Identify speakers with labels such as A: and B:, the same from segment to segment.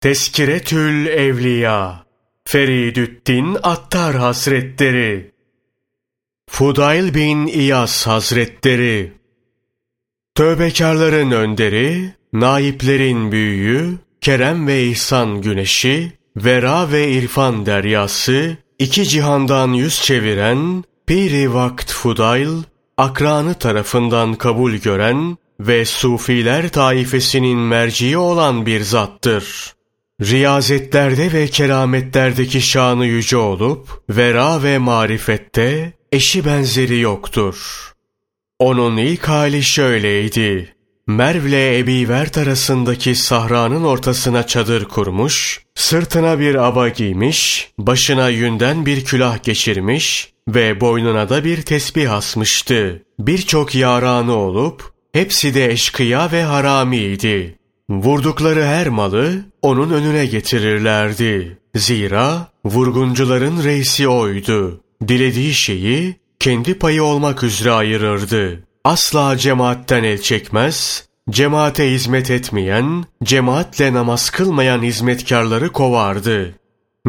A: Teskiretül Evliya Feridüddin Attar Hazretleri Fudail bin İyas Hazretleri Tövbekarların önderi, naiplerin büyüğü, kerem ve ihsan güneşi, vera ve irfan deryası, iki cihandan yüz çeviren, piri vakt Fudail, akranı tarafından kabul gören ve sufiler taifesinin merciği olan bir zattır. Riyazetlerde ve kerametlerdeki şanı yüce olup, vera ve marifette eşi benzeri yoktur. Onun ilk hali şöyleydi. Merv ile Ebi Vert arasındaki sahranın ortasına çadır kurmuş, sırtına bir aba giymiş, başına yünden bir külah geçirmiş ve boynuna da bir tesbih asmıştı. Birçok yaranı olup, hepsi de eşkıya ve haramiydi. Vurdukları her malı onun önüne getirirlerdi. Zira vurguncuların reisi oydu. Dilediği şeyi kendi payı olmak üzere ayırırdı. Asla cemaatten el çekmez, cemaate hizmet etmeyen, cemaatle namaz kılmayan hizmetkarları kovardı.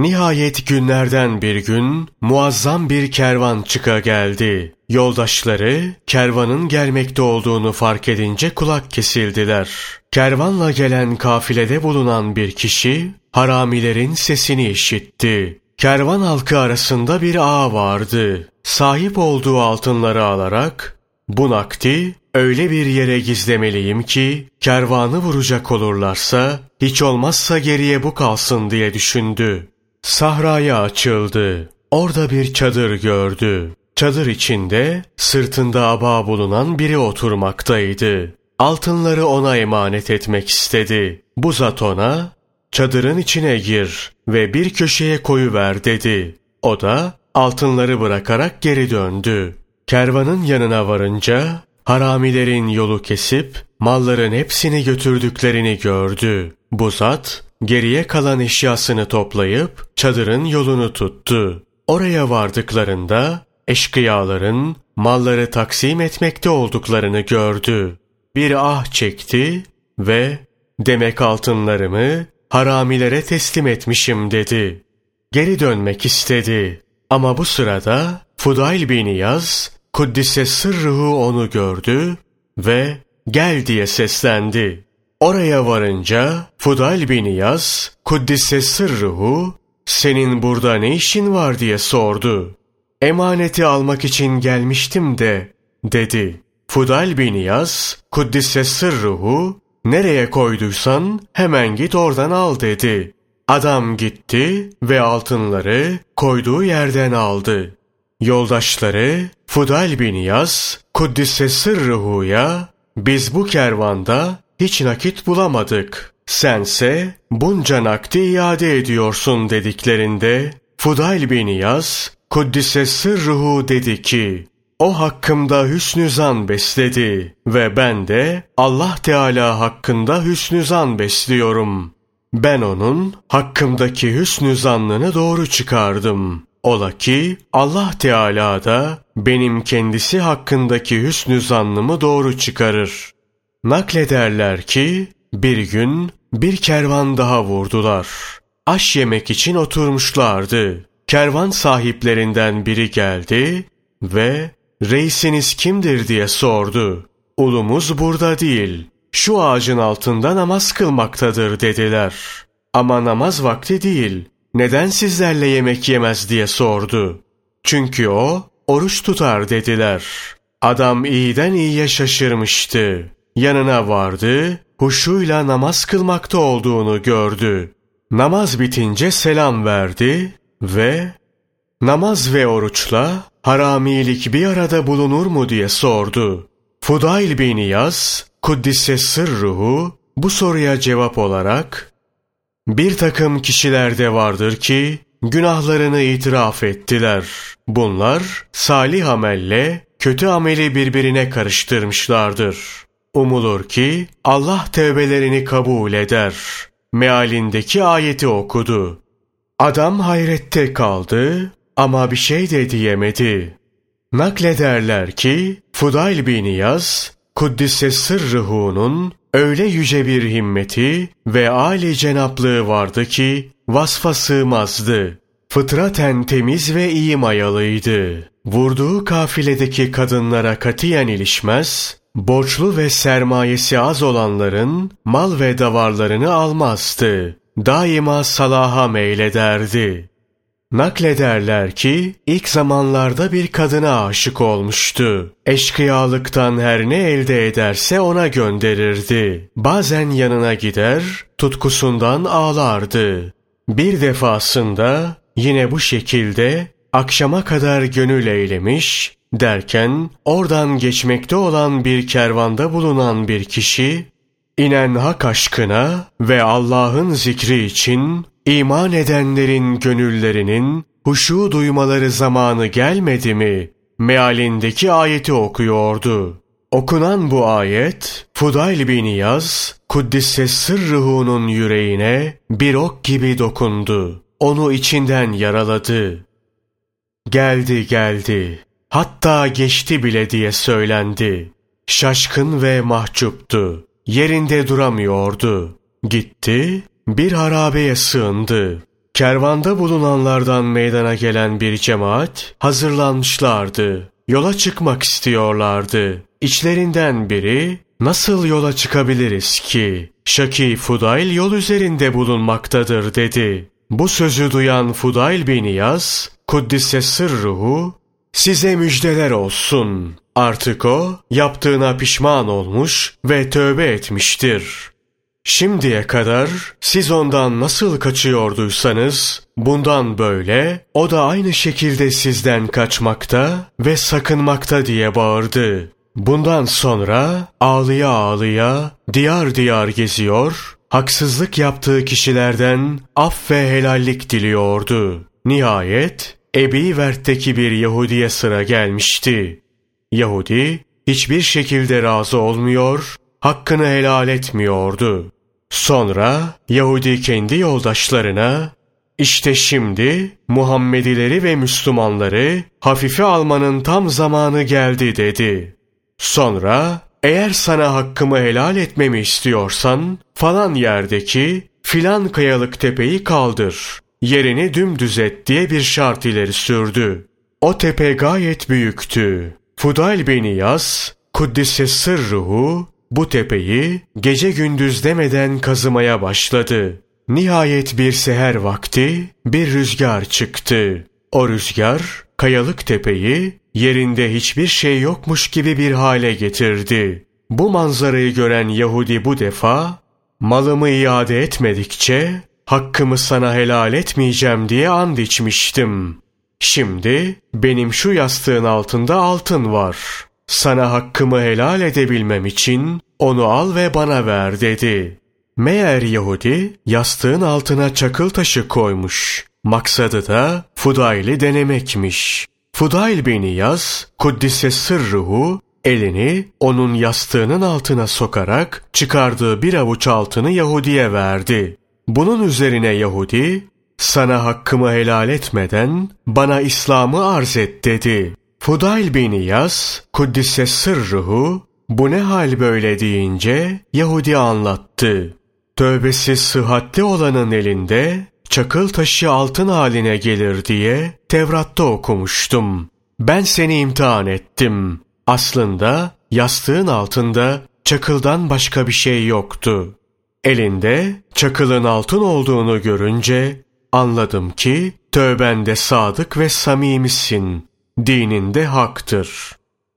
A: Nihayet günlerden bir gün muazzam bir kervan çıka geldi. Yoldaşları kervanın gelmekte olduğunu fark edince kulak kesildiler. Kervanla gelen kafilede bulunan bir kişi haramilerin sesini işitti. Kervan halkı arasında bir ağa vardı. Sahip olduğu altınları alarak bu nakti öyle bir yere gizlemeliyim ki kervanı vuracak olurlarsa hiç olmazsa geriye bu kalsın diye düşündü. Sahraya açıldı. Orada bir çadır gördü. Çadır içinde sırtında aba bulunan biri oturmaktaydı. Altınları ona emanet etmek istedi. Bu zat ona çadırın içine gir ve bir köşeye koyuver dedi. O da altınları bırakarak geri döndü. Kervanın yanına varınca haramilerin yolu kesip malların hepsini götürdüklerini gördü. Bu zat geriye kalan eşyasını toplayıp çadırın yolunu tuttu. Oraya vardıklarında eşkıyaların malları taksim etmekte olduklarını gördü. Bir ah çekti ve demek altınlarımı haramilere teslim etmişim dedi. Geri dönmek istedi. Ama bu sırada Fudail bin Yaz, Kuddise sırruhu onu gördü ve gel diye seslendi. Oraya varınca Fudail bin Yaz, Kuddise sırruhu, senin burada ne işin var diye sordu. Emaneti almak için gelmiştim de, dedi. Fudail bin Yaz, Kuddise sırruhu, nereye koyduysan hemen git oradan al dedi. Adam gitti ve altınları koyduğu yerden aldı. Yoldaşları Fudal bin Yaz, Kuddise sırrıhuya, biz bu kervanda hiç nakit bulamadık. Sense bunca nakdi iade ediyorsun dediklerinde Fudayl bin Yaz, Kuddise sırruhu dedi ki, o hakkımda hüsnü zan besledi ve ben de Allah Teala hakkında hüsnü zan besliyorum. Ben onun hakkımdaki hüsnü zannını doğru çıkardım. Ola ki Allah Teala da benim kendisi hakkındaki hüsnü zannımı doğru çıkarır. Naklederler ki bir gün bir kervan daha vurdular. Aş yemek için oturmuşlardı. Kervan sahiplerinden biri geldi ve reisiniz kimdir diye sordu. Ulumuz burada değil, şu ağacın altında namaz kılmaktadır dediler. Ama namaz vakti değil, neden sizlerle yemek yemez diye sordu. Çünkü o oruç tutar dediler. Adam iyiden iyiye şaşırmıştı. Yanına vardı, huşuyla namaz kılmakta olduğunu gördü. Namaz bitince selam verdi ve namaz ve oruçla haramilik bir arada bulunur mu diye sordu. Fudail bin Yaz, Kuddise sırruhu bu soruya cevap olarak bir takım kişilerde vardır ki günahlarını itiraf ettiler. Bunlar salih amelle kötü ameli birbirine karıştırmışlardır. Umulur ki Allah tevbelerini kabul eder. Mealindeki ayeti okudu. Adam hayrette kaldı ama bir şey de diyemedi. Naklederler ki Fudail bin Yaz Kuddise Sırrıhu'nun öyle yüce bir himmeti ve âli cenaplığı vardı ki vasfa sığmazdı. Fıtraten temiz ve iyi mayalıydı. Vurduğu kafiledeki kadınlara katiyen ilişmez, borçlu ve sermayesi az olanların mal ve davarlarını almazdı. Daima salaha meylederdi. Naklederler ki ilk zamanlarda bir kadına aşık olmuştu. Eşkıyalıktan her ne elde ederse ona gönderirdi. Bazen yanına gider, tutkusundan ağlardı. Bir defasında yine bu şekilde akşama kadar gönül eylemiş, derken oradan geçmekte olan bir kervanda bulunan bir kişi, inen hak aşkına ve Allah'ın zikri için iman edenlerin gönüllerinin huşu duymaları zamanı gelmedi mi? Mealindeki ayeti okuyordu. Okunan bu ayet, Fudayl bin Yaz, Kuddisse Sırrıhu'nun yüreğine bir ok gibi dokundu. Onu içinden yaraladı. Geldi geldi, hatta geçti bile diye söylendi. Şaşkın ve mahcuptu. Yerinde duramıyordu. Gitti, bir harabeye sığındı. Kervanda bulunanlardan meydana gelen bir cemaat hazırlanmışlardı. Yola çıkmak istiyorlardı. İçlerinden biri nasıl yola çıkabiliriz ki? Şaki Fudayl yol üzerinde bulunmaktadır dedi. Bu sözü duyan Fudayl bin Yaz, Kuddise sırruhu, size müjdeler olsun. Artık o yaptığına pişman olmuş ve tövbe etmiştir. Şimdiye kadar siz ondan nasıl kaçıyorduysanız bundan böyle o da aynı şekilde sizden kaçmakta ve sakınmakta diye bağırdı. Bundan sonra ağlıya ağlıya diyar diyar geziyor, haksızlık yaptığı kişilerden af ve helallik diliyordu. Nihayet Ebi Vert'teki bir Yahudi'ye sıra gelmişti. Yahudi hiçbir şekilde razı olmuyor, hakkını helal etmiyordu. Sonra Yahudi kendi yoldaşlarına işte şimdi Muhammedileri ve Müslümanları hafife almanın tam zamanı geldi dedi. Sonra eğer sana hakkımı helal etmemi istiyorsan falan yerdeki filan kayalık tepeyi kaldır. Yerini dümdüz et diye bir şart ileri sürdü. O tepe gayet büyüktü. Fudayl bin Yas, Kuddise sırruhu, bu tepeyi gece gündüz demeden kazımaya başladı. Nihayet bir seher vakti bir rüzgar çıktı. O rüzgar kayalık tepeyi yerinde hiçbir şey yokmuş gibi bir hale getirdi. Bu manzarayı gören Yahudi bu defa malımı iade etmedikçe hakkımı sana helal etmeyeceğim diye and içmiştim. Şimdi benim şu yastığın altında altın var. Sana hakkımı helal edebilmem için onu al ve bana ver dedi. Meğer Yahudi yastığın altına çakıl taşı koymuş. Maksadı da Fudail'i denemekmiş. Fudail bin Yaz, Kuddise sırruhu, elini onun yastığının altına sokarak çıkardığı bir avuç altını Yahudi'ye verdi. Bunun üzerine Yahudi, sana hakkımı helal etmeden bana İslam'ı arz et dedi. Fudail bin Yaz, Kuddise sırruhu, bu ne hal böyle deyince Yahudi anlattı. Tövbesi sıhhatli olanın elinde çakıl taşı altın haline gelir diye Tevrat'ta okumuştum. Ben seni imtihan ettim. Aslında yastığın altında çakıldan başka bir şey yoktu. Elinde çakılın altın olduğunu görünce anladım ki tövbende sadık ve samimisin. Dininde haktır.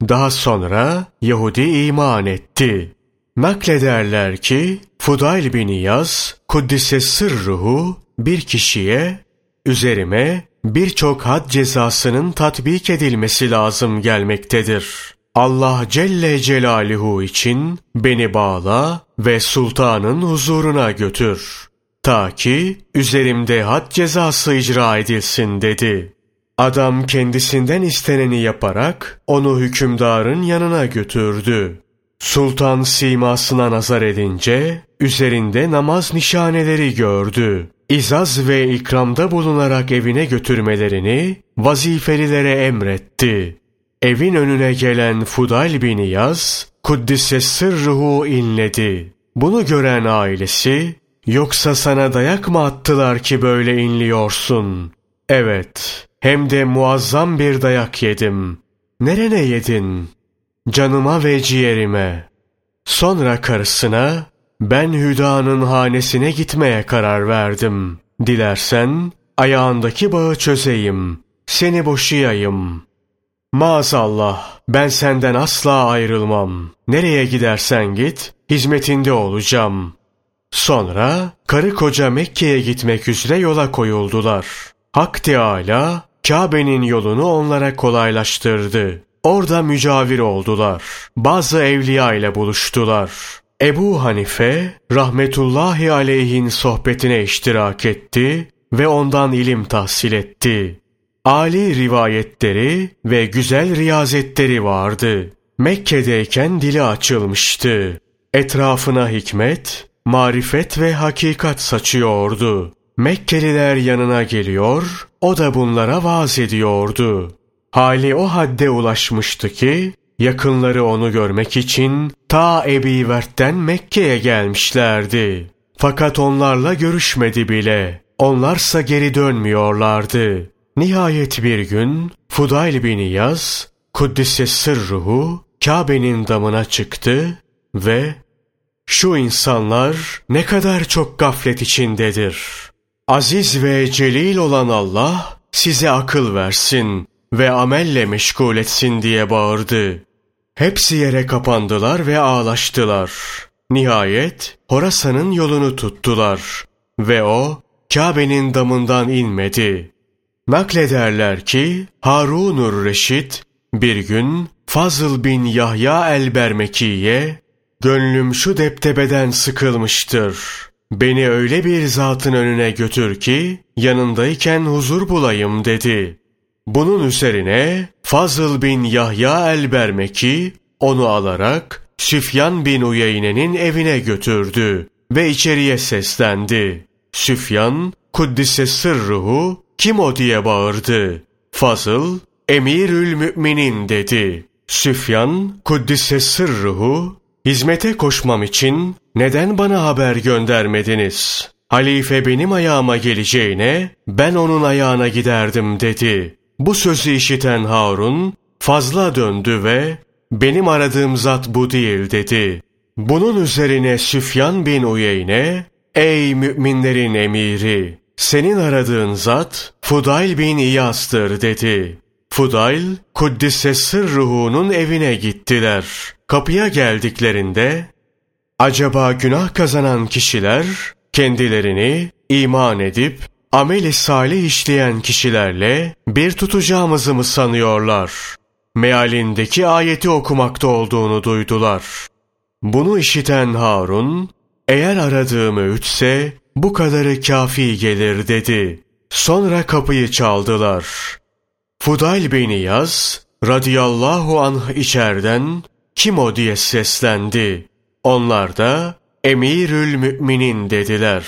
A: Daha sonra Yahudi iman etti. Naklederler ki Fudayl bin Yaz, Kuddise sırruhu bir kişiye üzerime birçok had cezasının tatbik edilmesi lazım gelmektedir. Allah Celle Celaluhu için beni bağla ve sultanın huzuruna götür. Ta ki üzerimde had cezası icra edilsin dedi. Adam kendisinden isteneni yaparak onu hükümdarın yanına götürdü. Sultan simasına nazar edince üzerinde namaz nişaneleri gördü. İzaz ve ikramda bulunarak evine götürmelerini vazifelilere emretti. Evin önüne gelen Fudayl bin Yaz Kuddise sırruhu inledi. Bunu gören ailesi, yoksa sana dayak mı attılar ki böyle inliyorsun? Evet, hem de muazzam bir dayak yedim. Nerene yedin? Canıma ve ciğerime. Sonra karısına, ben Hüda'nın hanesine gitmeye karar verdim. Dilersen ayağındaki bağı çözeyim, seni boşayayım. Maazallah, ben senden asla ayrılmam. Nereye gidersen git, hizmetinde olacağım. Sonra karı koca Mekke'ye gitmek üzere yola koyuldular. Hak Teâlâ, Kabe'nin yolunu onlara kolaylaştırdı. Orada mücavir oldular. Bazı evliya ile buluştular. Ebu Hanife rahmetullahi aleyhin sohbetine iştirak etti ve ondan ilim tahsil etti. Ali rivayetleri ve güzel riyazetleri vardı. Mekke'deyken dili açılmıştı. Etrafına hikmet, marifet ve hakikat saçıyordu. Mekkeliler yanına geliyor, o da bunlara vaaz ediyordu. Hali o hadde ulaşmıştı ki, yakınları onu görmek için ta Ebi Vert'ten Mekke'ye gelmişlerdi. Fakat onlarla görüşmedi bile. Onlarsa geri dönmüyorlardı. Nihayet bir gün Fudayl bin İyaz, Kuddise sırruhu, Kabe'nin damına çıktı ve şu insanlar ne kadar çok gaflet içindedir. Aziz ve celil olan Allah size akıl versin ve amelle meşgul etsin diye bağırdı. Hepsi yere kapandılar ve ağlaştılar. Nihayet Horasan'ın yolunu tuttular ve o Kabe'nin damından inmedi. Naklederler ki Harunur Reşit bir gün Fazıl bin Yahya el-Bermeki'ye Gönlüm şu deptebeden sıkılmıştır. Beni öyle bir zatın önüne götür ki yanındayken huzur bulayım dedi. Bunun üzerine Fazıl bin Yahya el-Bermeki onu alarak Süfyan bin Uyeyne'nin evine götürdü ve içeriye seslendi. Süfyan, Kuddise sırruhu, kim o diye bağırdı. Fazıl, Emirül Müminin dedi. Süfyan, Kuddise sırruhu, hizmete koşmam için neden bana haber göndermediniz? Halife benim ayağıma geleceğine ben onun ayağına giderdim dedi. Bu sözü işiten Harun fazla döndü ve benim aradığım zat bu değil dedi. Bunun üzerine Süfyan bin Uyeyne ey müminlerin emiri senin aradığın zat Fudayl bin İyas'tır dedi. Fudayl Kuddise sırruhunun evine gittiler. Kapıya geldiklerinde acaba günah kazanan kişiler kendilerini iman edip ameli salih işleyen kişilerle bir tutacağımızı mı sanıyorlar? Mealindeki ayeti okumakta olduğunu duydular. Bunu işiten Harun, eğer aradığımı ütse bu kadarı kafi gelir dedi. Sonra kapıyı çaldılar. Fudayl bin İyaz radıyallahu anh içerden kim o diye seslendi. Onlar da Emirül Müminin dediler.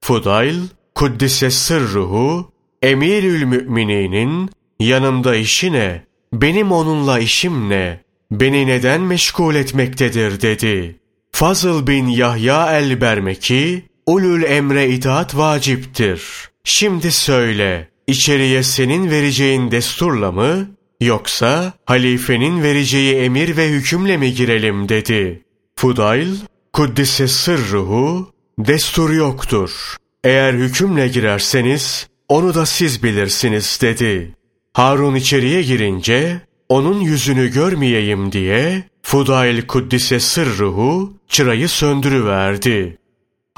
A: Fudayl Kuddise sırruhu, emirül mümininin yanımda işi ne, benim onunla işim ne, beni neden meşgul etmektedir dedi. Fazıl bin Yahya el-Bermeki, ulul emre itaat vaciptir. Şimdi söyle, içeriye senin vereceğin desturla mı, yoksa halifenin vereceği emir ve hükümle mi girelim dedi. Fudayl, Kuddise sırruhu, destur yoktur. Eğer hükümle girerseniz onu da siz bilirsiniz dedi. Harun içeriye girince onun yüzünü görmeyeyim diye Fudail Kuddise sırruhu çırayı söndürüverdi.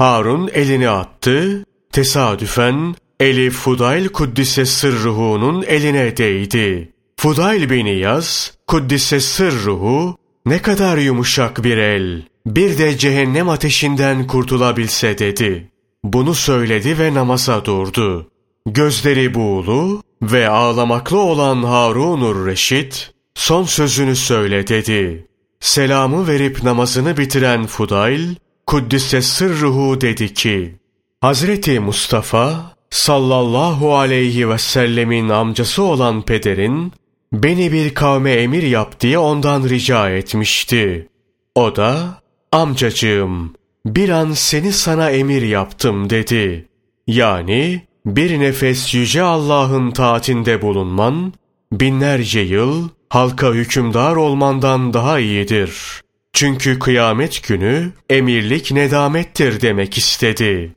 A: Harun elini attı, tesadüfen eli Fudail Kuddise sırruhunun eline değdi. Fudail bin İyaz, Kuddise sırruhu ne kadar yumuşak bir el, bir de cehennem ateşinden kurtulabilse dedi. Bunu söyledi ve namaza durdu. Gözleri buğulu ve ağlamaklı olan Harunur Reşit son sözünü söyle dedi. Selamı verip namazını bitiren Fudayl, Kuddise sırruhu dedi ki, Hazreti Mustafa sallallahu aleyhi ve sellemin amcası olan pederin beni bir kavme emir yap diye ondan rica etmişti. O da, amcacığım, bir an seni sana emir yaptım dedi. Yani bir nefes yüce Allah'ın taatinde bulunman, binlerce yıl halka hükümdar olmandan daha iyidir. Çünkü kıyamet günü emirlik nedamettir demek istedi.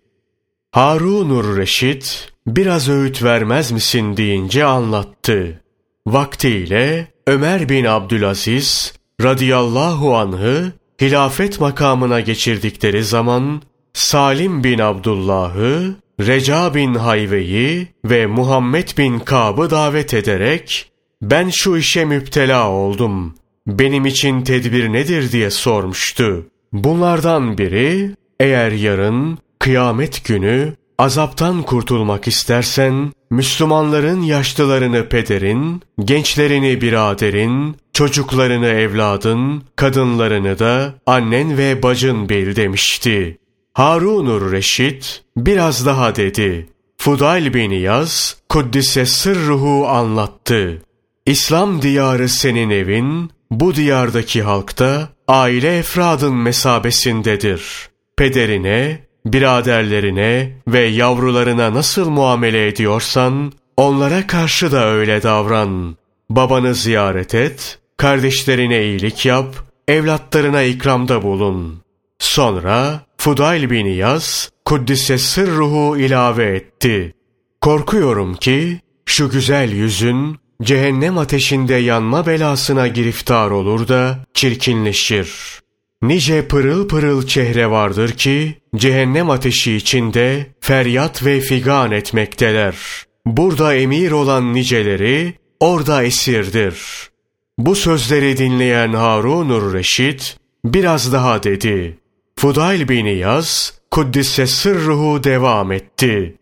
A: Harunur Reşit biraz öğüt vermez misin deyince anlattı. Vaktiyle Ömer bin Abdülaziz radıyallahu anh'ı hilafet makamına geçirdikleri zaman Salim bin Abdullah'ı, Reca bin Hayve'yi ve Muhammed bin Kab'ı davet ederek ben şu işe müptela oldum. Benim için tedbir nedir diye sormuştu. Bunlardan biri eğer yarın kıyamet günü azaptan kurtulmak istersen Müslümanların yaşlılarını pederin, gençlerini biraderin, çocuklarını evladın, kadınlarını da annen ve bacın bil demişti. Harunur Reşit biraz daha dedi. Fudail bin Yaz, Kuddise sırruhu anlattı. İslam diyarı senin evin, bu diyardaki halkta aile efradın mesabesindedir. Pederine, biraderlerine ve yavrularına nasıl muamele ediyorsan, onlara karşı da öyle davran. Babanı ziyaret et, kardeşlerine iyilik yap, evlatlarına ikramda bulun. Sonra Fudail bin Yaz, Kuddise sırruhu ilave etti. Korkuyorum ki şu güzel yüzün cehennem ateşinde yanma belasına giriftar olur da çirkinleşir. Nice pırıl pırıl çehre vardır ki cehennem ateşi içinde feryat ve figan etmekteler. Burada emir olan niceleri orada esirdir. Bu sözleri dinleyen Harunur Reşit biraz daha dedi. Fudail bin Yaz, Kuddise sırruhu devam etti.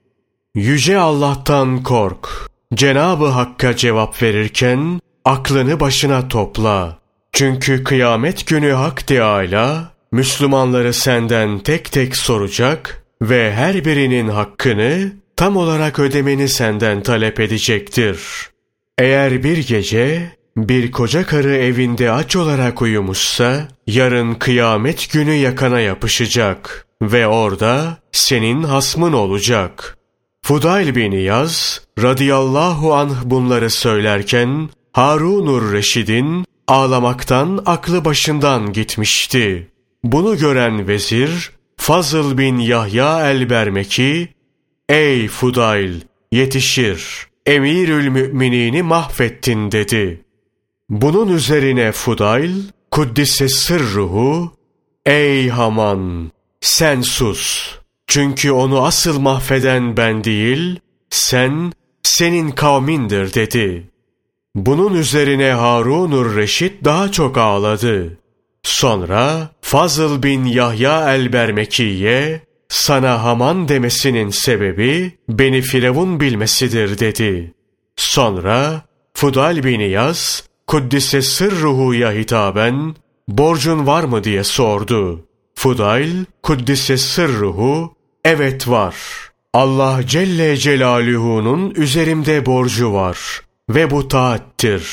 A: Yüce Allah'tan kork. Cenabı Hakk'a cevap verirken aklını başına topla. Çünkü kıyamet günü Hak Teâlâ Müslümanları senden tek tek soracak ve her birinin hakkını tam olarak ödemeni senden talep edecektir. Eğer bir gece bir koca karı evinde aç olarak uyumuşsa, yarın kıyamet günü yakana yapışacak ve orada senin hasmın olacak. Fudail bin Yaz radıyallahu anh bunları söylerken Harunur Reşid'in ağlamaktan aklı başından gitmişti. Bunu gören vezir Fazıl bin Yahya el-Bermeki Ey Fudail yetişir emirül müminini mahvettin dedi. Bunun üzerine Fudail Kuddise sırruhu Ey Haman sen sus. Çünkü onu asıl mahveden ben değil, sen, senin kavmindir dedi. Bunun üzerine Harunur Reşit daha çok ağladı. Sonra Fazıl bin Yahya el-Bermekiye, sana Haman demesinin sebebi beni Firavun bilmesidir dedi. Sonra Fudal bin Yaz, Kuddise sırruhuya hitaben, borcun var mı diye sordu. Fudail, Kuddise sırruhu, evet var. Allah Celle Celaluhu'nun üzerimde borcu var ve bu taattir.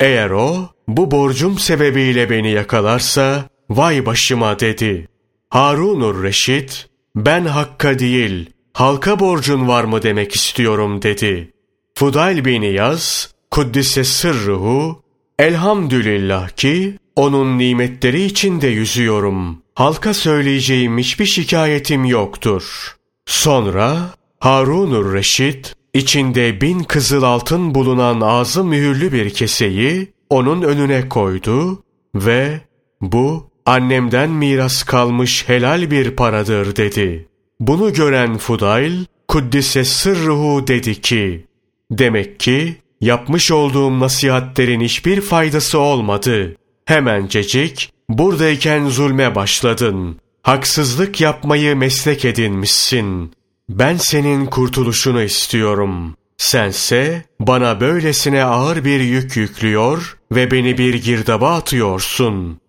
A: Eğer o, bu borcum sebebiyle beni yakalarsa, vay başıma dedi. Harunur Reşit, ben hakka değil, halka borcun var mı demek istiyorum dedi. Fudail bin Yaz, Kuddise sırruhu, elhamdülillah ki onun nimetleri içinde yüzüyorum. Halka söyleyeceğim hiçbir şikayetim yoktur. Sonra Harunur Reşit içinde bin kızıl altın bulunan ağzı mühürlü bir keseyi onun önüne koydu ve bu annemden miras kalmış helal bir paradır dedi. Bunu gören Fudail Kuddise sırruhu dedi ki demek ki yapmış olduğum nasihatlerin hiçbir faydası olmadı. Hemencecik buradayken zulme başladın. Haksızlık yapmayı meslek edinmişsin. Ben senin kurtuluşunu istiyorum. Sense bana böylesine ağır bir yük yüklüyor ve beni bir girdaba atıyorsun.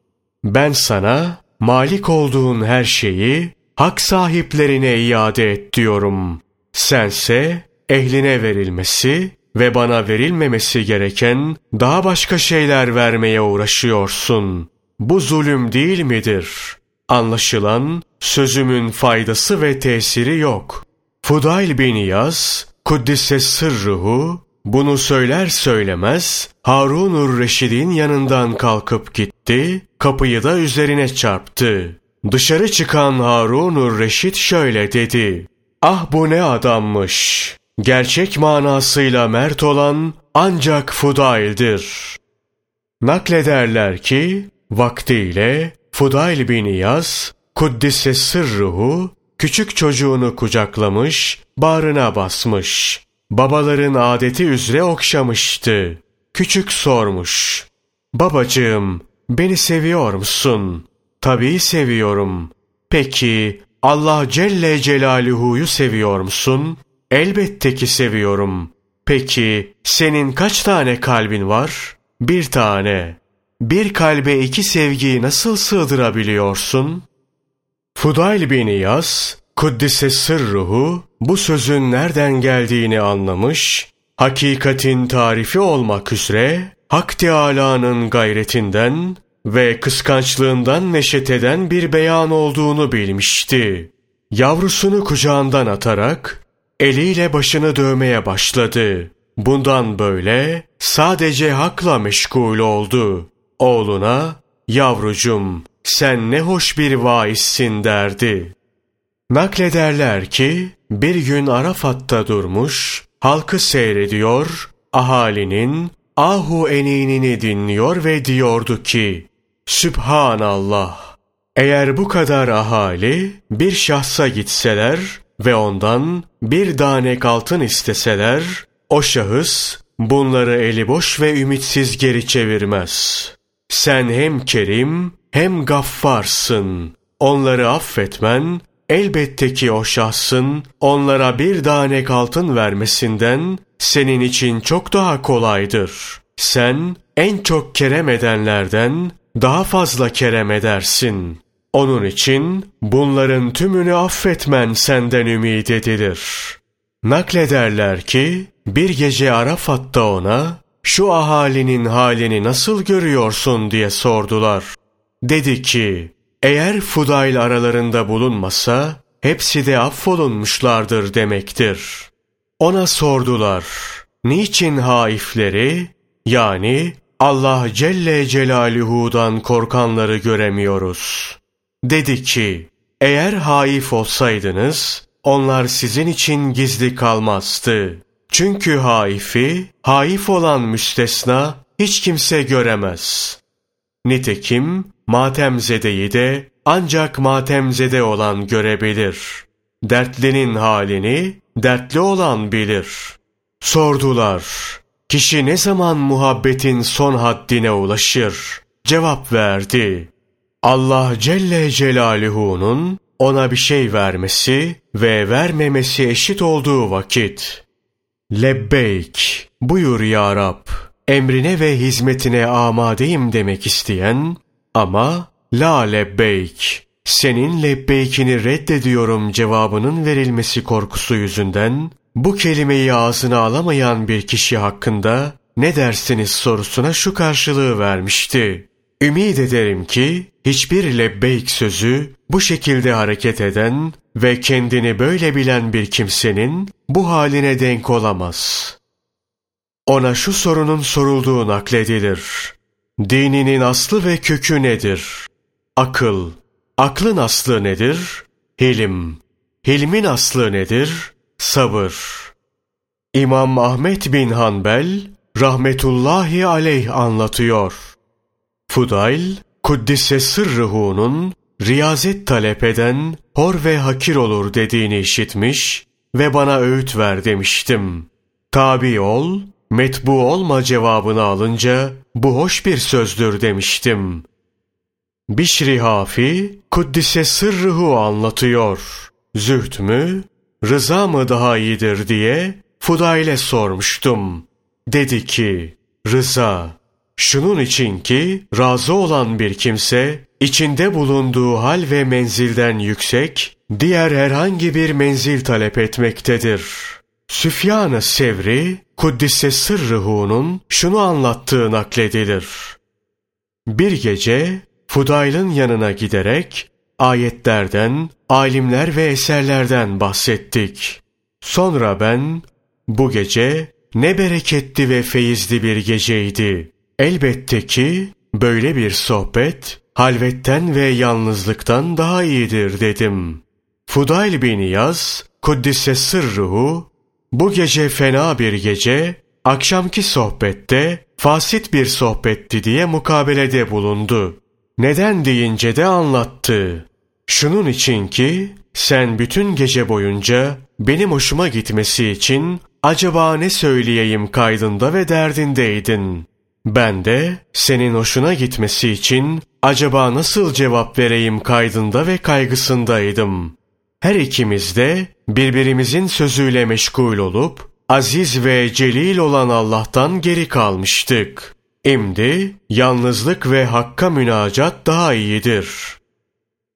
A: Ben sana malik olduğun her şeyi hak sahiplerine iade et diyorum. Sense ehline verilmesi ve bana verilmemesi gereken daha başka şeyler vermeye uğraşıyorsun. Bu zulüm değil midir? Anlaşılan sözümün faydası ve tesiri yok. Fudayl bin Yaz, Kuddise sırruhu, bunu söyler söylemez Harunur Reşid'in yanından kalkıp gitti, kapıyı da üzerine çarptı. Dışarı çıkan Harunur Reşit şöyle dedi. Ah bu ne adammış. Gerçek manasıyla mert olan ancak Fudail'dir. Naklederler ki vaktiyle Fudail bin İyaz Kuddise sırruhu küçük çocuğunu kucaklamış, bağrına basmış. Babaların adeti üzere okşamıştı. Küçük sormuş. Babacığım, beni seviyor musun? Tabii seviyorum. Peki, Allah Celle Celaluhu'yu seviyor musun? Elbette ki seviyorum. Peki, senin kaç tane kalbin var? Bir tane. Bir kalbe iki sevgiyi nasıl sığdırabiliyorsun? Fudayl bin İyaz, Kuddise sırruhu, bu sözün nereden geldiğini anlamış, hakikatin tarifi olmak üzere, Hak Teâlâ'nın gayretinden ve kıskançlığından neşet eden bir beyan olduğunu bilmişti. Yavrusunu kucağından atarak, eliyle başını dövmeye başladı. Bundan böyle sadece hakla meşgul oldu. Oğluna, yavrucum sen ne hoş bir vaizsin derdi. Naklederler ki bir gün Arafat'ta durmuş, halkı seyrediyor, ahalinin ahu eninini dinliyor ve diyordu ki, Sübhanallah! Eğer bu kadar ahali bir şahsa gitseler ve ondan bir danek altın isteseler, o şahıs bunları eli boş ve ümitsiz geri çevirmez. Sen hem kerim hem gaffarsın. Onları affetmen elbette ki o şahsın onlara bir danek altın vermesinden senin için çok daha kolaydır. Sen en çok kerem edenlerden daha fazla kerem edersin. Onun için bunların tümünü affetmen senden ümit edilir. Naklederler ki bir gece Arafat'ta ona şu ahalinin halini nasıl görüyorsun diye sordular. Dedi ki eğer Fudayl aralarında bulunmasa hepsi de affolunmuşlardır demektir. Ona sordular. Niçin haifleri yani Allah Celle Celaluhu'dan korkanları göremiyoruz? Dedi ki, eğer haif olsaydınız, onlar sizin için gizli kalmazdı. Çünkü haifi, haif olan müstesna hiç kimse göremez. Nitekim matemzedeyi de ancak matemzede olan görebilir. Dertlinin halini dertli olan bilir. Sordular, kişi ne zaman muhabbetin son haddine ulaşır? Cevap verdi, Allah Celle Celaluhu'nun ona bir şey vermesi ve vermemesi eşit olduğu vakit. Lebbeyk, buyur ya Rab, emrine ve hizmetine amadeyim demek isteyen ama la lebbeyk, senin lebbeykini reddediyorum cevabının verilmesi korkusu yüzünden bu kelimeyi ağzına alamayan bir kişi hakkında ne dersiniz sorusuna şu karşılığı vermişti. Ümid ederim ki hiçbir lebbeyk sözü bu şekilde hareket eden ve kendini böyle bilen bir kimsenin bu haline denk olamaz. Ona şu sorunun sorulduğu nakledilir. Dininin aslı ve kökü nedir? Akıl. Aklın aslı nedir? Hilim. Hilmin aslı nedir? Sabır. İmam Ahmet bin Hanbel rahmetullahi aleyh anlatıyor. Fudayl, Kuddise sırrıhu'nun riyazet talep eden hor ve hakir olur dediğini işitmiş ve bana öğüt ver demiştim. Tabi ol, metbu olma cevabını alınca bu hoş bir sözdür demiştim. Bişri Hafi, Kuddise sırrıhu anlatıyor. Zühd mü, rıza mı daha iyidir diye Fudail'e sormuştum. Dedi ki, rıza. Şunun için ki razı olan bir kimse içinde bulunduğu hal ve menzilden yüksek diğer herhangi bir menzil talep etmektedir. Süfyan-ı Sevri Kuddise Sırrıhu'nun şunu anlattığı nakledilir. Bir gece Fudayl'ın yanına giderek ayetlerden, alimler ve eserlerden bahsettik. Sonra ben bu gece ne bereketli ve feyizli bir geceydi. Elbette ki böyle bir sohbet halvetten ve yalnızlıktan daha iyidir dedim. Fudayl bin Yaz, Kuddise sırruhu, bu gece fena bir gece, akşamki sohbette fasit bir sohbetti diye mukabelede bulundu. Neden deyince de anlattı. Şunun için ki sen bütün gece boyunca benim hoşuma gitmesi için acaba ne söyleyeyim kaydında ve derdindeydin. Ben de senin hoşuna gitmesi için acaba nasıl cevap vereyim kaydında ve kaygısındaydım. Her ikimiz de birbirimizin sözüyle meşgul olup aziz ve celil olan Allah'tan geri kalmıştık. Şimdi yalnızlık ve hakka münacat daha iyidir.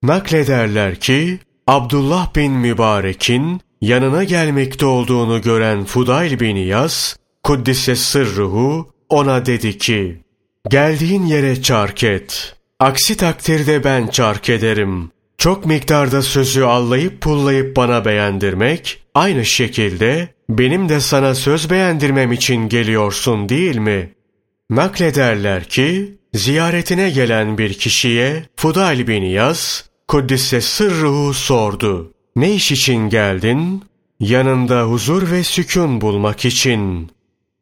A: Naklederler ki Abdullah bin Mübarek'in yanına gelmekte olduğunu gören Fudayl bin Yas, Kuddise sırruhu ona dedi ki, geldiğin yere çark et. Aksi takdirde ben çark ederim. Çok miktarda sözü allayıp pullayıp bana beğendirmek, aynı şekilde benim de sana söz beğendirmem için geliyorsun değil mi? Naklederler ki, ziyaretine gelen bir kişiye Fudayl bin Yaz, Kuddise sırruhu sordu. Ne iş için geldin? Yanında huzur ve sükun bulmak için.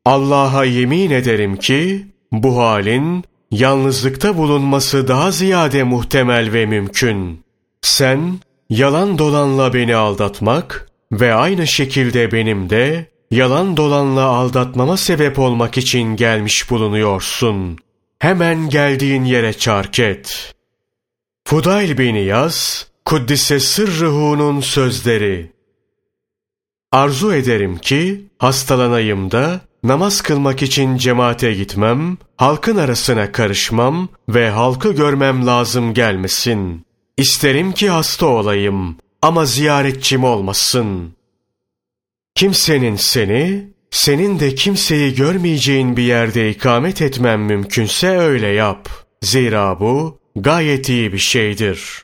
A: Allah'a yemin ederim ki bu halin yalnızlıkta bulunması daha ziyade muhtemel ve mümkün. Sen yalan dolanla beni aldatmak ve aynı şekilde benim de yalan dolanla aldatmama sebep olmak için gelmiş bulunuyorsun. Hemen geldiğin yere çark et. Fudayl bin Yaz, Kuddise Sırrıhu'nun sözleri. Arzu ederim ki hastalanayım da namaz kılmak için cemaate gitmem, halkın arasına karışmam ve halkı görmem lazım gelmesin. İsterim ki hasta olayım ama ziyaretçim olmasın. Kimsenin seni, senin de kimseyi görmeyeceğin bir yerde ikamet etmem mümkünse öyle yap. Zira bu gayet iyi bir şeydir.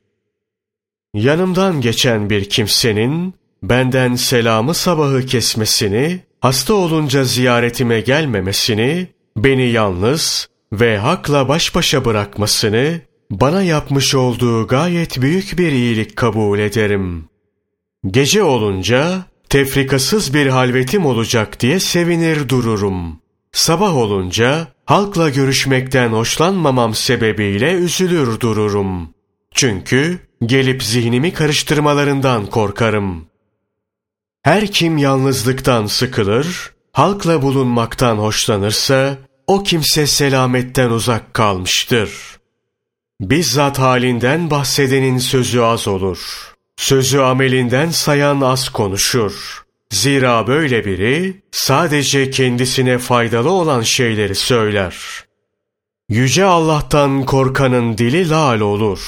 A: Yanımdan geçen bir kimsenin benden selamı sabahı kesmesini, hasta olunca ziyaretime gelmemesini, beni yalnız ve hakla baş başa bırakmasını, bana yapmış olduğu gayet büyük bir iyilik kabul ederim. Gece olunca tefrikasız bir halvetim olacak diye sevinir dururum. Sabah olunca halkla görüşmekten hoşlanmamam sebebiyle üzülür dururum. Çünkü gelip zihnimi karıştırmalarından korkarım. Her kim yalnızlıktan sıkılır, halkla bulunmaktan hoşlanırsa, o kimse selametten uzak kalmıştır. Bizzat halinden bahsedenin sözü az olur. Sözü amelinden sayan az konuşur. Zira böyle biri sadece kendisine faydalı olan şeyleri söyler. Yüce Allah'tan korkanın dili lal olur.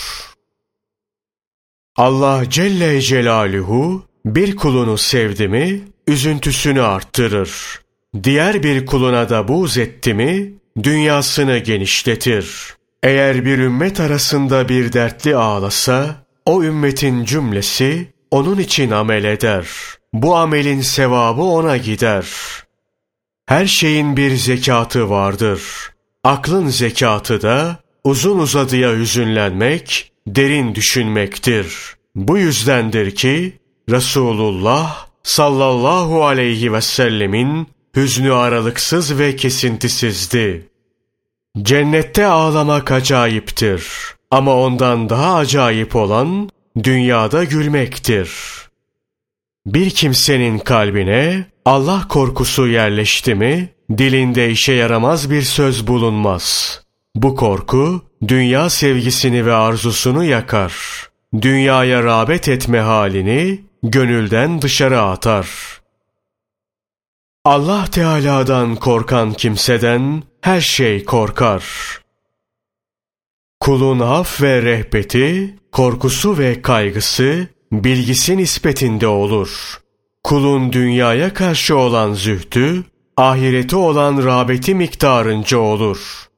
A: Allah Celle Celaluhu bir kulunu sevdi mi üzüntüsünü arttırır. Diğer bir kuluna da buğz etti mi dünyasını genişletir. Eğer bir ümmet arasında bir dertli ağlasa o ümmetin cümlesi onun için amel eder. Bu amelin sevabı ona gider. Her şeyin bir zekatı vardır. Aklın zekatı da uzun uzadıya hüzünlenmek, derin düşünmektir. Bu yüzdendir ki Resulullah sallallahu aleyhi ve sellemin hüznü aralıksız ve kesintisizdi. Cennette ağlamak acayiptir ama ondan daha acayip olan dünyada gülmektir. Bir kimsenin kalbine Allah korkusu yerleşti mi, dilinde işe yaramaz bir söz bulunmaz. Bu korku, dünya sevgisini ve arzusunu yakar. Dünyaya rağbet etme halini, gönülden dışarı atar. Allah Teala'dan korkan kimseden her şey korkar. Kulun af ve rehbeti, korkusu ve kaygısı bilgisi nispetinde olur. Kulun dünyaya karşı olan zühdü, ahireti olan rağbeti miktarınca olur.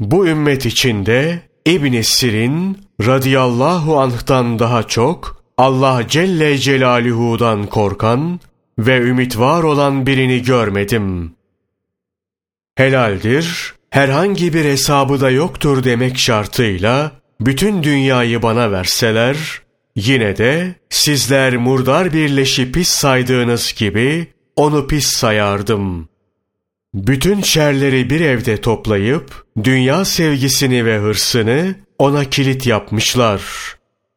A: Bu ümmet içinde İbn Sirin radıyallahu anh'tan daha çok Allah Celle Celaluhu'dan korkan ve ümit var olan birini görmedim. Helaldir, herhangi bir hesabı da yoktur demek şartıyla bütün dünyayı bana verseler, yine de sizler murdar birleşi pis saydığınız gibi onu pis sayardım. Bütün şerleri bir evde toplayıp dünya sevgisini ve hırsını ona kilit yapmışlar.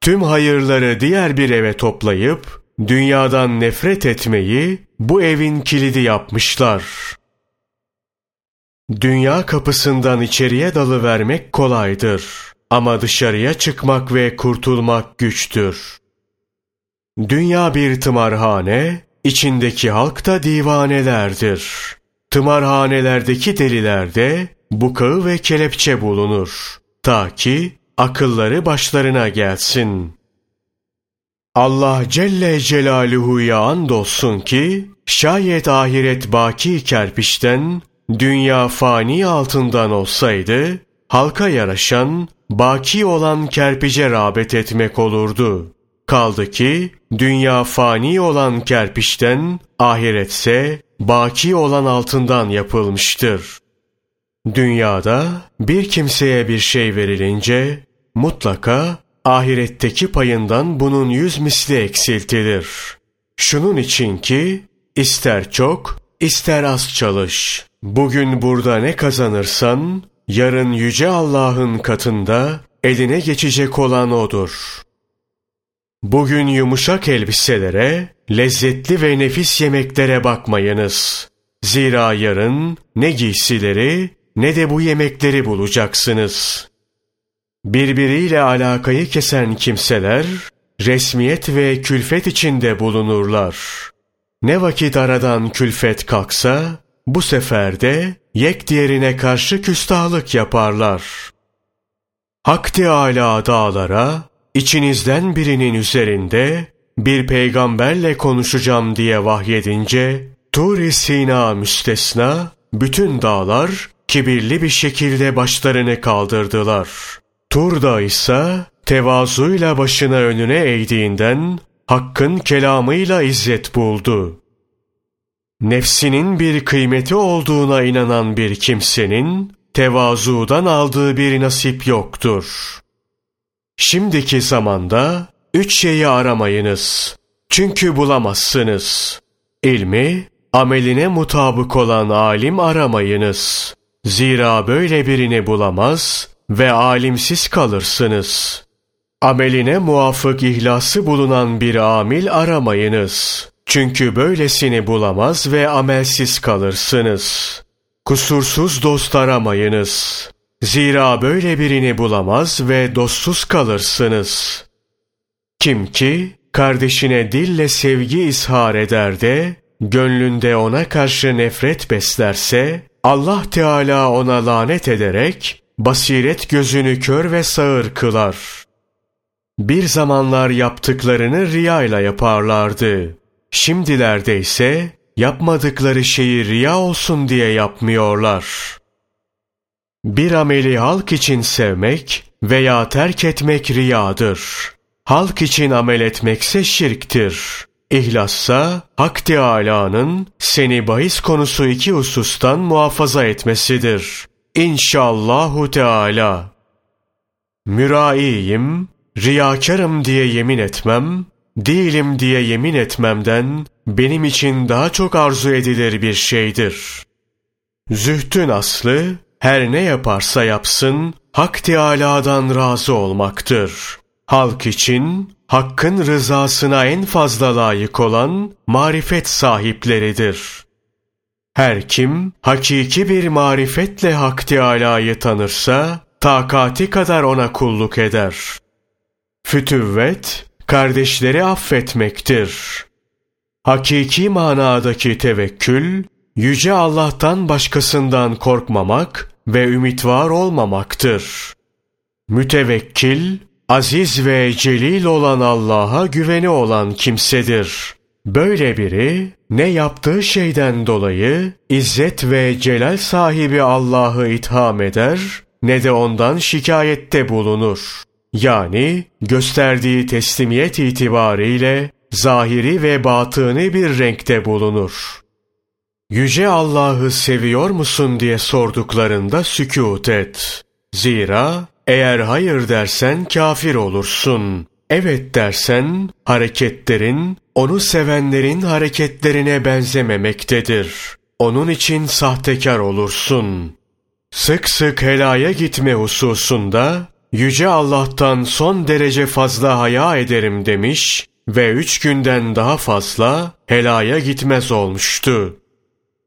A: Tüm hayırları diğer bir eve toplayıp dünyadan nefret etmeyi bu evin kilidi yapmışlar. Dünya kapısından içeriye dalı vermek kolaydır ama dışarıya çıkmak ve kurtulmak güçtür. Dünya bir tımarhane, içindeki halk da divanelerdir. Tımarhanelerdeki delilerde bukağı ve kelepçe bulunur. Ta ki akılları başlarına gelsin. Allah Celle Celaluhu'ya andolsun ki, şayet ahiret baki kerpiçten, dünya fani altından olsaydı, halka yaraşan, baki olan kerpice rağbet etmek olurdu. Kaldı ki, dünya fani olan kerpiçten, ahiretse baki olan altından yapılmıştır. Dünyada bir kimseye bir şey verilince mutlaka ahiretteki payından bunun yüz misli eksiltilir. Şunun için ki ister çok ister az çalış. Bugün burada ne kazanırsan yarın yüce Allah'ın katında eline geçecek olan odur. Bugün yumuşak elbiselere, lezzetli ve nefis yemeklere bakmayınız. Zira yarın ne giysileri ne de bu yemekleri bulacaksınız. Birbiriyle alakayı kesen kimseler, resmiyet ve külfet içinde bulunurlar. Ne vakit aradan külfet kalksa, bu sefer de yek diğerine karşı küstahlık yaparlar. Hak Teâlâ dağlara, içinizden birinin üzerinde bir peygamberle konuşacağım diye vahyedince, Tur-i Sina müstesna, bütün dağlar kibirli bir şekilde başlarını kaldırdılar. Turda ise tevazuyla başına önüne eğdiğinden Hakk'ın kelamıyla izzet buldu. Nefsinin bir kıymeti olduğuna inanan bir kimsenin tevazudan aldığı bir nasip yoktur. Şimdiki zamanda üç şeyi aramayınız. Çünkü bulamazsınız. İlmi, ameline mutabık olan alim aramayınız. Zira böyle birini bulamaz ve alimsiz kalırsınız. Ameline muafık ihlası bulunan bir amil aramayınız. Çünkü böylesini bulamaz ve amelsiz kalırsınız. Kusursuz dost aramayınız. Zira böyle birini bulamaz ve dostsuz kalırsınız. Kim ki kardeşine dille sevgi ishar eder de, gönlünde ona karşı nefret beslerse, Allah Teala ona lanet ederek basiret gözünü kör ve sağır kılar. Bir zamanlar yaptıklarını riyayla yaparlardı. Şimdilerde ise yapmadıkları şeyi riya olsun diye yapmıyorlar. Bir ameli halk için sevmek veya terk etmek riyadır. Halk için amel etmekse şirktir. İhlassa Hak Teâlâ'nın seni bahis konusu iki husustan muhafaza etmesidir. İnşallahu Teala. Müraiyim, riyakarım diye yemin etmem, değilim diye yemin etmemden benim için daha çok arzu edilir bir şeydir. Zühtün aslı, her ne yaparsa yapsın, Hak Teâlâ'dan razı olmaktır. Halk için Hakk'ın rızasına en fazla layık olan marifet sahipleridir. Her kim hakiki bir marifetle Hak Teâlâ'yı tanırsa, takati kadar ona kulluk eder. Fütüvvet, kardeşleri affetmektir. Hakiki manadaki tevekkül, Yüce Allah'tan başkasından korkmamak ve ümit var olmamaktır. Mütevekkil, aziz ve celil olan Allah'a güveni olan kimsedir. Böyle biri ne yaptığı şeyden dolayı izzet ve celal sahibi Allah'ı itham eder ne de ondan şikayette bulunur. Yani gösterdiği teslimiyet itibariyle zahiri ve batını bir renkte bulunur. Yüce Allah'ı seviyor musun diye sorduklarında sükut et. Zira eğer hayır dersen kafir olursun. Evet dersen hareketlerin onu sevenlerin hareketlerine benzememektedir. Onun için sahtekar olursun. Sık sık helaya gitme hususunda Yüce Allah'tan son derece fazla haya ederim demiş ve üç günden daha fazla helaya gitmez olmuştu.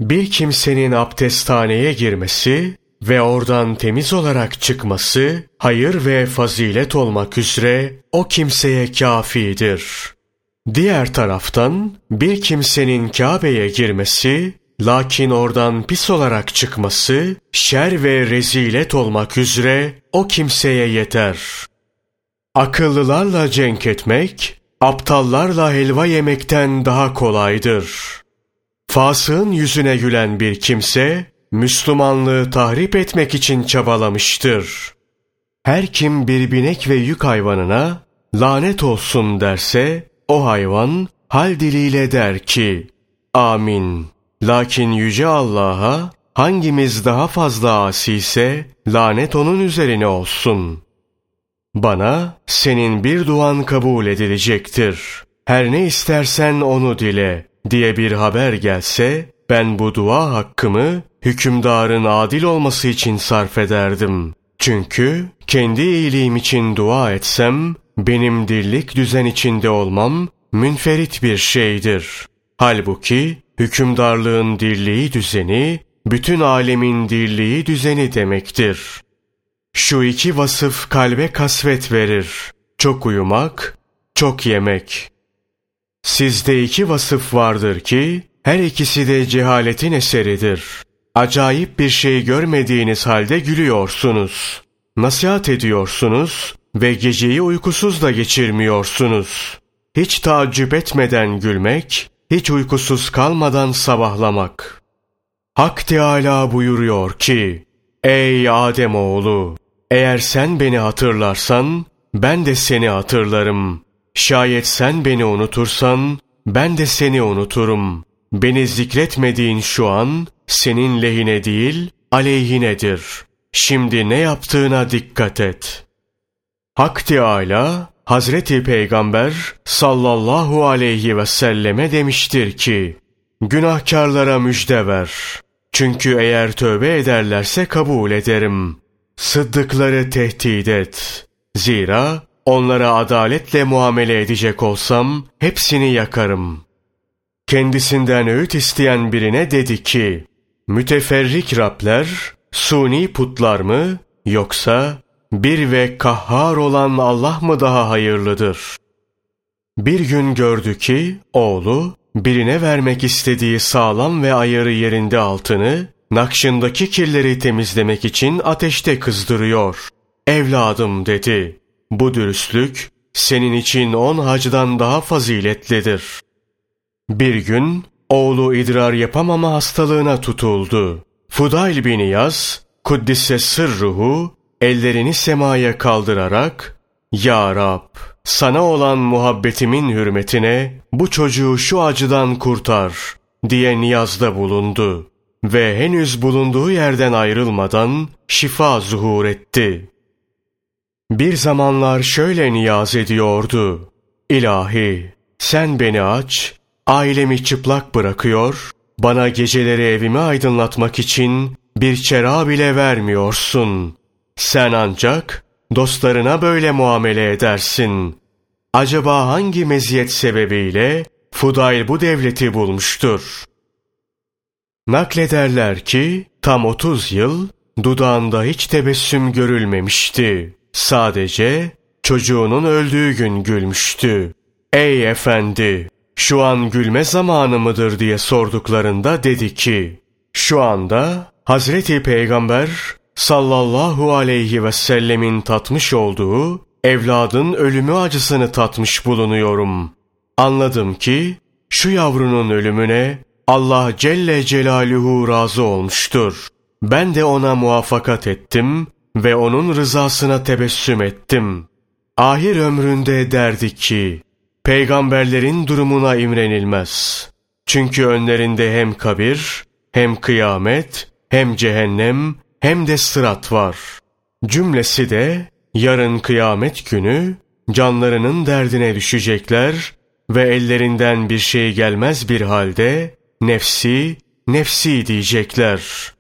A: Bir kimsenin abdesthaneye girmesi ve oradan temiz olarak çıkması hayır ve fazilet olmak üzere o kimseye kafidir. Diğer taraftan bir kimsenin Kabe'ye girmesi lakin oradan pis olarak çıkması şer ve rezilet olmak üzere o kimseye yeter. Akıllılarla cenk etmek, aptallarla helva yemekten daha kolaydır. Fasığın yüzüne gülen bir kimse, Müslümanlığı tahrip etmek için çabalamıştır. Her kim bir binek ve yük hayvanına lanet olsun derse, o hayvan hal diliyle der ki, Amin. Lakin Yüce Allah'a hangimiz daha fazla asi ise lanet onun üzerine olsun. Bana senin bir duan kabul edilecektir. Her ne istersen onu dile diye bir haber gelse ben bu dua hakkımı hükümdarın adil olması için sarf ederdim. Çünkü kendi iyiliğim için dua etsem benim dirlik düzen içinde olmam münferit bir şeydir. Halbuki hükümdarlığın dirliği düzeni, bütün alemin dirliği düzeni demektir. Şu iki vasıf kalbe kasvet verir. Çok uyumak, çok yemek. Sizde iki vasıf vardır ki, her ikisi de cehaletin eseridir. Acayip bir şey görmediğiniz halde gülüyorsunuz. Nasihat ediyorsunuz ve geceyi uykusuz da geçirmiyorsunuz. Hiç taaccüp etmeden gülmek, hiç uykusuz kalmadan sabahlamak. Hak Teâlâ buyuruyor ki, Ey Adem oğlu, eğer sen beni hatırlarsan, ben de seni hatırlarım. Şayet sen beni unutursan, ben de seni unuturum. Beni zikretmediğin şu an, senin lehine değil, aleyhinedir. Şimdi ne yaptığına dikkat et. Hak Teâlâ, Hazreti Peygamber sallallahu aleyhi ve selleme demiştir ki, Günahkarlara müjde ver. Çünkü eğer tövbe ederlerse kabul ederim. Sıddıkları tehdit et. Zira onlara adaletle muamele edecek olsam hepsini yakarım. Kendisinden öğüt isteyen birine dedi ki, Müteferrik Rabler, suni putlar mı yoksa bir ve kahhar olan Allah mı daha hayırlıdır? Bir gün gördü ki oğlu birine vermek istediği sağlam ve ayarı yerinde altını nakşındaki kirleri temizlemek için ateşte kızdırıyor. Evladım dedi. Bu dürüstlük senin için on hacdan daha faziletlidir. Bir gün oğlu idrar yapamama hastalığına tutuldu. Fudayl bin Yaz, Kuddise sırruhu, ellerini semaya kaldırarak, Ya Rab, sana olan muhabbetimin hürmetine bu çocuğu şu acıdan kurtar diye niyazda bulundu. Ve henüz bulunduğu yerden ayrılmadan şifa zuhur etti. Bir zamanlar şöyle niyaz ediyordu. İlahi, sen beni aç, ailemi çıplak bırakıyor, bana geceleri evimi aydınlatmak için bir çera bile vermiyorsun. Sen ancak dostlarına böyle muamele edersin. Acaba hangi meziyet sebebiyle Fudayl bu devleti bulmuştur? Naklederler ki tam 30 yıl dudağında hiç tebessüm görülmemişti. Sadece çocuğunun öldüğü gün gülmüştü. Ey efendi! Şu an gülme zamanı mıdır diye sorduklarında dedi ki, şu anda Hazreti Peygamber sallallahu aleyhi ve sellemin tatmış olduğu evladın ölümü acısını tatmış bulunuyorum. Anladım ki şu yavrunun ölümüne Allah Celle Celaluhu razı olmuştur. Ben de ona muvaffakat ettim ve onun rızasına tebessüm ettim. Ahir ömründe derdi ki, peygamberlerin durumuna imrenilmez. Çünkü önlerinde hem kabir, hem kıyamet, hem cehennem, hem de sırat var. Cümlesi de yarın kıyamet günü canlarının derdine düşecekler ve ellerinden bir şey gelmez bir halde nefsi, nefsi diyecekler.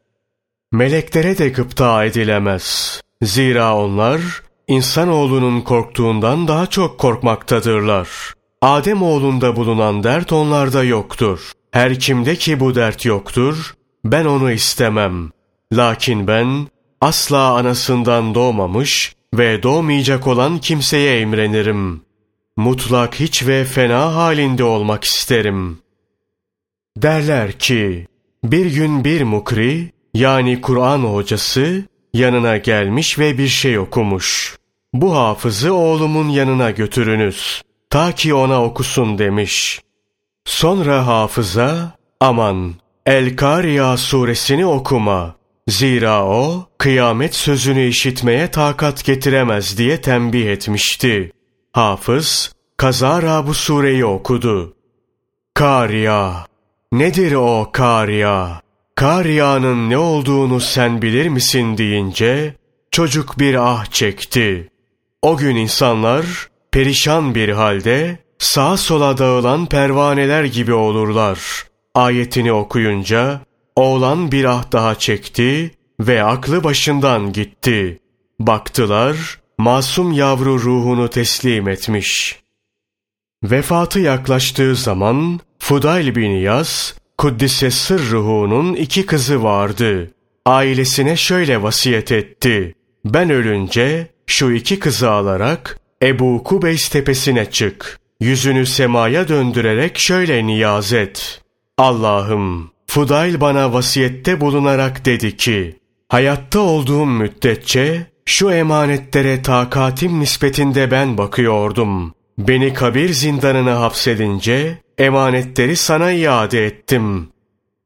A: Meleklere de gıpta edilemez. Zira onlar insanoğlunun korktuğundan daha çok korkmaktadırlar. Adem oğlunda bulunan dert onlarda yoktur. Her kimde ki bu dert yoktur, ben onu istemem. Lakin ben asla anasından doğmamış ve doğmayacak olan kimseye imrenirim. Mutlak hiç ve fena halinde olmak isterim. Derler ki, bir gün bir mukri, yani Kur'an hocası, yanına gelmiş ve bir şey okumuş. Bu hafızı oğlumun yanına götürünüz, ta ki ona okusun demiş. Sonra hafıza, aman, El-Kariya suresini okuma. Zira o, kıyamet sözünü işitmeye takat getiremez diye tembih etmişti. Hafız, kazara bu sureyi okudu. Kariya, nedir o Kariya? Kariya'nın ne olduğunu sen bilir misin deyince, çocuk bir ah çekti. O gün insanlar, perişan bir halde, sağa sola dağılan pervaneler gibi olurlar. Ayetini okuyunca, oğlan bir ah daha çekti ve aklı başından gitti. Baktılar, masum yavru ruhunu teslim etmiş. Vefatı yaklaştığı zaman, Fudayl bin Yaz, Kuddise Sırruhu'nun iki kızı vardı. Ailesine şöyle vasiyet etti. Ben ölünce şu iki kızı alarak Ebu Kubeys tepesine çık. Yüzünü semaya döndürerek şöyle niyaz et. Allah'ım, Fudayl bana vasiyette bulunarak dedi ki, hayatta olduğum müddetçe şu emanetlere takatim nispetinde ben bakıyordum. Beni kabir zindanına hapsedince emanetleri sana iade ettim.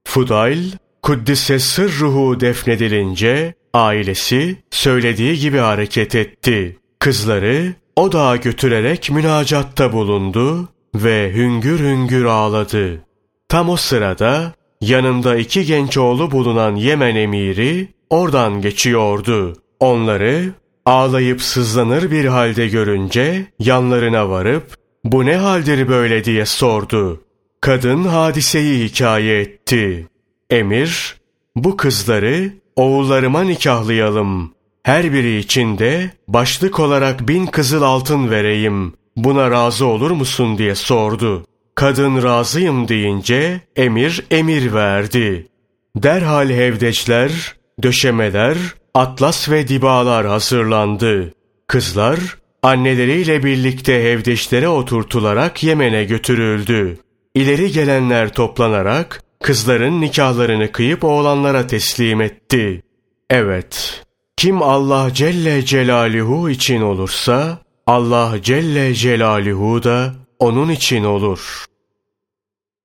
A: Fudayl, Kuddise sırruhu defnedilince ailesi söylediği gibi hareket etti. Kızları o dağa götürerek münacatta bulundu ve hüngür hüngür ağladı. Tam o sırada yanında iki genç oğlu bulunan Yemen emiri oradan geçiyordu. Onları ağlayıp sızlanır bir halde görünce yanlarına varıp bu ne haldir böyle diye sordu. Kadın hadiseyi hikaye etti. Emir, bu kızları oğullarıma nikahlayalım. Her biri için de başlık olarak bin kızıl altın vereyim. Buna razı olur musun diye sordu. Kadın razıyım deyince emir emir verdi. Derhal hevdeçler, döşemeler, atlas ve dibalar hazırlandı. Kızlar anneleriyle birlikte hevdeşlere oturtularak Yemen'e götürüldü. İleri gelenler toplanarak kızların nikahlarını kıyıp oğlanlara teslim etti. Evet, kim Allah Celle Celaluhu için olursa, Allah Celle Celaluhu da onun için olur.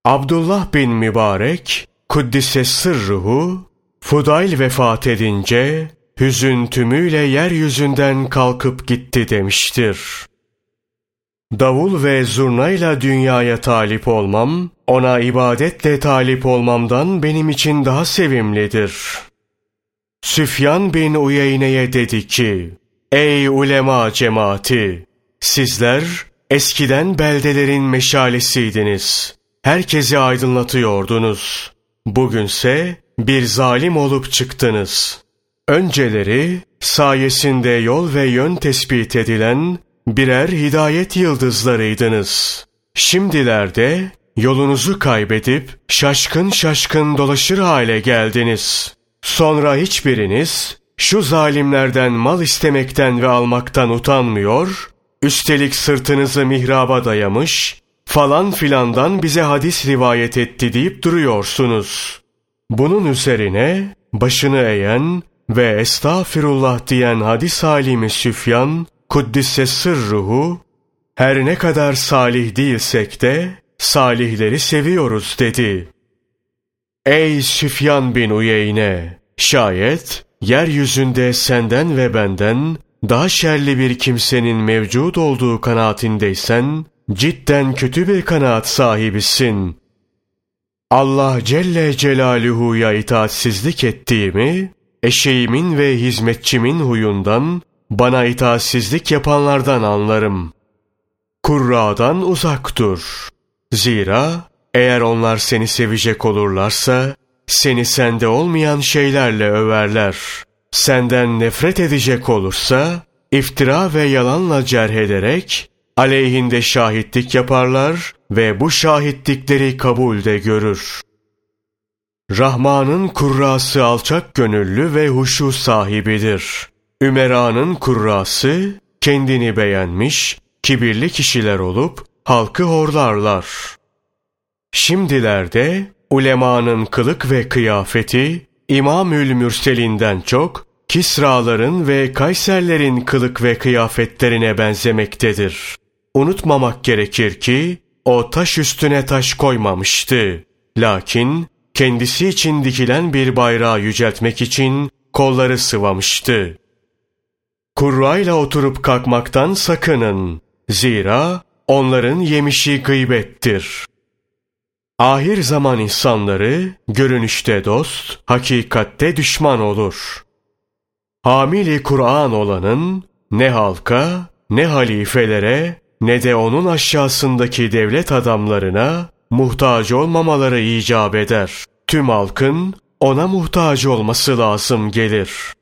A: Abdullah bin Mübarek, Kuddise sırruhu, Fudayl vefat edince, hüzün tümüyle yeryüzünden kalkıp gitti demiştir. Davul ve zurnayla dünyaya talip olmam, ona ibadetle talip olmamdan benim için daha sevimlidir. Süfyan bin Uyeyne'ye dedi ki, Ey ulema cemaati! Sizler eskiden beldelerin meşalesiydiniz. Herkesi aydınlatıyordunuz. Bugünse bir zalim olup çıktınız. Önceleri sayesinde yol ve yön tespit edilen birer hidayet yıldızlarıydınız. Şimdilerde yolunuzu kaybedip şaşkın şaşkın dolaşır hale geldiniz. Sonra hiçbiriniz şu zalimlerden mal istemekten ve almaktan utanmıyor, üstelik sırtınızı mihraba dayamış, falan filandan bize hadis rivayet etti deyip duruyorsunuz. Bunun üzerine başını eğen ve estağfirullah diyen hadis alimi Süfyan, Kuddisse sırruhu, her ne kadar salih değilsek de salihleri seviyoruz dedi. Ey Süfyan bin Uyeyne! Şayet yeryüzünde senden ve benden daha şerli bir kimsenin mevcud olduğu kanaatindeysen, cidden kötü bir kanaat sahibisin. Allah Celle Celaluhu'ya itaatsizlik ettiğimi, eşeğimin ve hizmetçimin huyundan, bana itaatsizlik yapanlardan anlarım. Kurradan uzak dur. Zira eğer onlar seni sevecek olurlarsa, seni sende olmayan şeylerle överler. Senden nefret edecek olursa, iftira ve yalanla cerh ederek, aleyhinde şahitlik yaparlar ve bu şahitlikleri kabulde görür. Rahman'ın kurrası alçak gönüllü ve huşu sahibidir. Ümera'nın kurrası kendini beğenmiş, kibirli kişiler olup halkı horlarlar. Şimdilerde ulemanın kılık ve kıyafeti İmamül Mürselin'den çok Kisraların ve Kayserlerin kılık ve kıyafetlerine benzemektedir. Unutmamak gerekir ki o taş üstüne taş koymamıştı. Lakin kendisi için dikilen bir bayrağı yüceltmek için kolları sıvamıştı. Kurrayla oturup kalkmaktan sakının. Zira onların yemişi gıybettir. Ahir zaman insanları görünüşte dost, hakikatte düşman olur. Hamili Kur'an olanın ne halka, ne halifelere, ne de onun aşağısındaki devlet adamlarına muhtaç olmamaları icap eder. Tüm halkın ona muhtaç olması lazım gelir.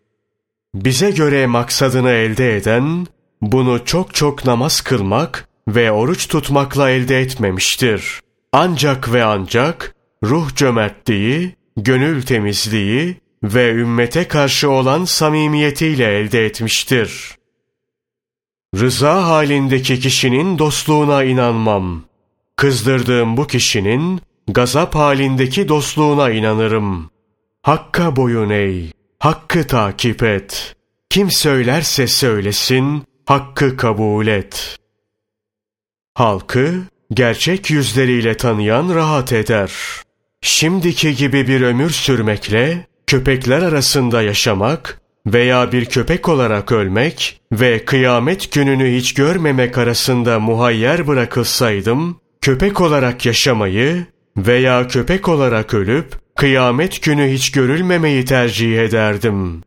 A: Bize göre maksadını elde eden, bunu çok çok namaz kılmak ve oruç tutmakla elde etmemiştir. Ancak ve ancak ruh cömertliği, gönül temizliği ve ümmete karşı olan samimiyetiyle elde etmiştir. Rıza halindeki kişinin dostluğuna inanmam. Kızdırdığım bu kişinin gazap halindeki dostluğuna inanırım. Hakka boyun eğ, hakkı takip et. Kim söylerse söylesin, hakkı kabul et. Halkı gerçek yüzleriyle tanıyan rahat eder. Şimdiki gibi bir ömür sürmekle köpekler arasında yaşamak veya bir köpek olarak ölmek ve kıyamet gününü hiç görmemek arasında muhayyer bırakılsaydım, köpek olarak yaşamayı veya köpek olarak ölüp kıyamet günü hiç görülmemeyi tercih ederdim.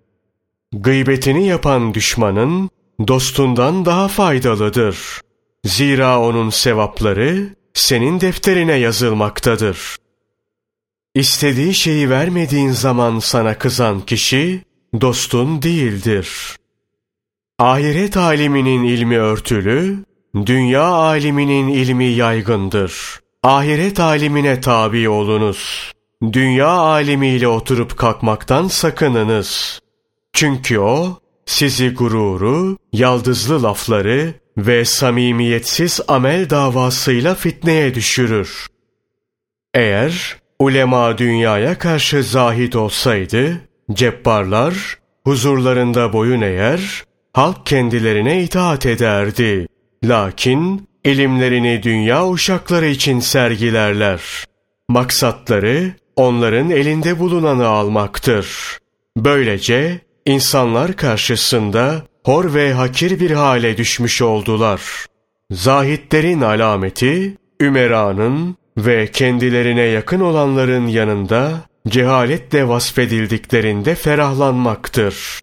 A: Gıybetini yapan düşmanın dostundan daha faydalıdır. Zira onun sevapları senin defterine yazılmaktadır. İstediği şeyi vermediğin zaman sana kızan kişi dostun değildir. Ahiret aliminin ilmi örtülü, dünya aliminin ilmi yaygındır. Ahiret alimine tabi olunuz. Dünya alimiyle oturup kalkmaktan sakınınız. Çünkü o, sizi gururu, yaldızlı lafları ve samimiyetsiz amel davasıyla fitneye düşürür. Eğer ulema dünyaya karşı zahid olsaydı, cebbarlar huzurlarında boyun eğer, halk kendilerine itaat ederdi. Lakin ilimlerini dünya uşakları için sergilerler. Maksatları onların elinde bulunanı almaktır. Böylece insanlar karşısında hor ve hakir bir hale düşmüş oldular. Zahitlerin alameti, Ümera'nın ve kendilerine yakın olanların yanında cehaletle vasfedildiklerinde ferahlanmaktır.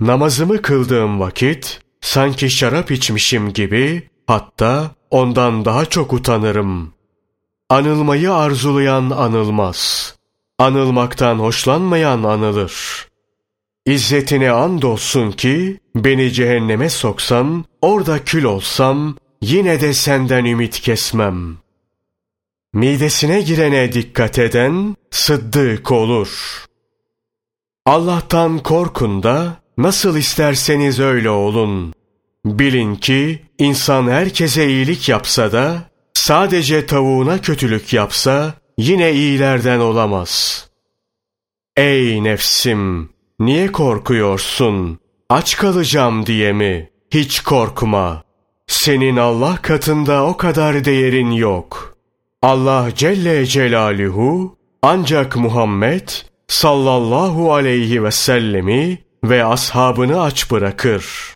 A: Namazımı kıldığım vakit sanki şarap içmişim gibi hatta ondan daha çok utanırım. Anılmayı arzulayan anılmaz. Anılmaktan hoşlanmayan anılır. İzzetine andolsun ki beni cehenneme soksan, orada kül olsam yine de senden ümit kesmem. Midesine girene dikkat eden sıddık olur. Allah'tan korkun da nasıl isterseniz öyle olun. Bilin ki insan herkese iyilik yapsa da sadece tavuğuna kötülük yapsa yine iyilerden olamaz. Ey nefsim! Niye korkuyorsun? Aç kalacağım diye mi? Hiç korkma. Senin Allah katında o kadar değerin yok. Allah Celle Celaluhu ancak Muhammed sallallahu aleyhi ve sellemi ve ashabını aç bırakır.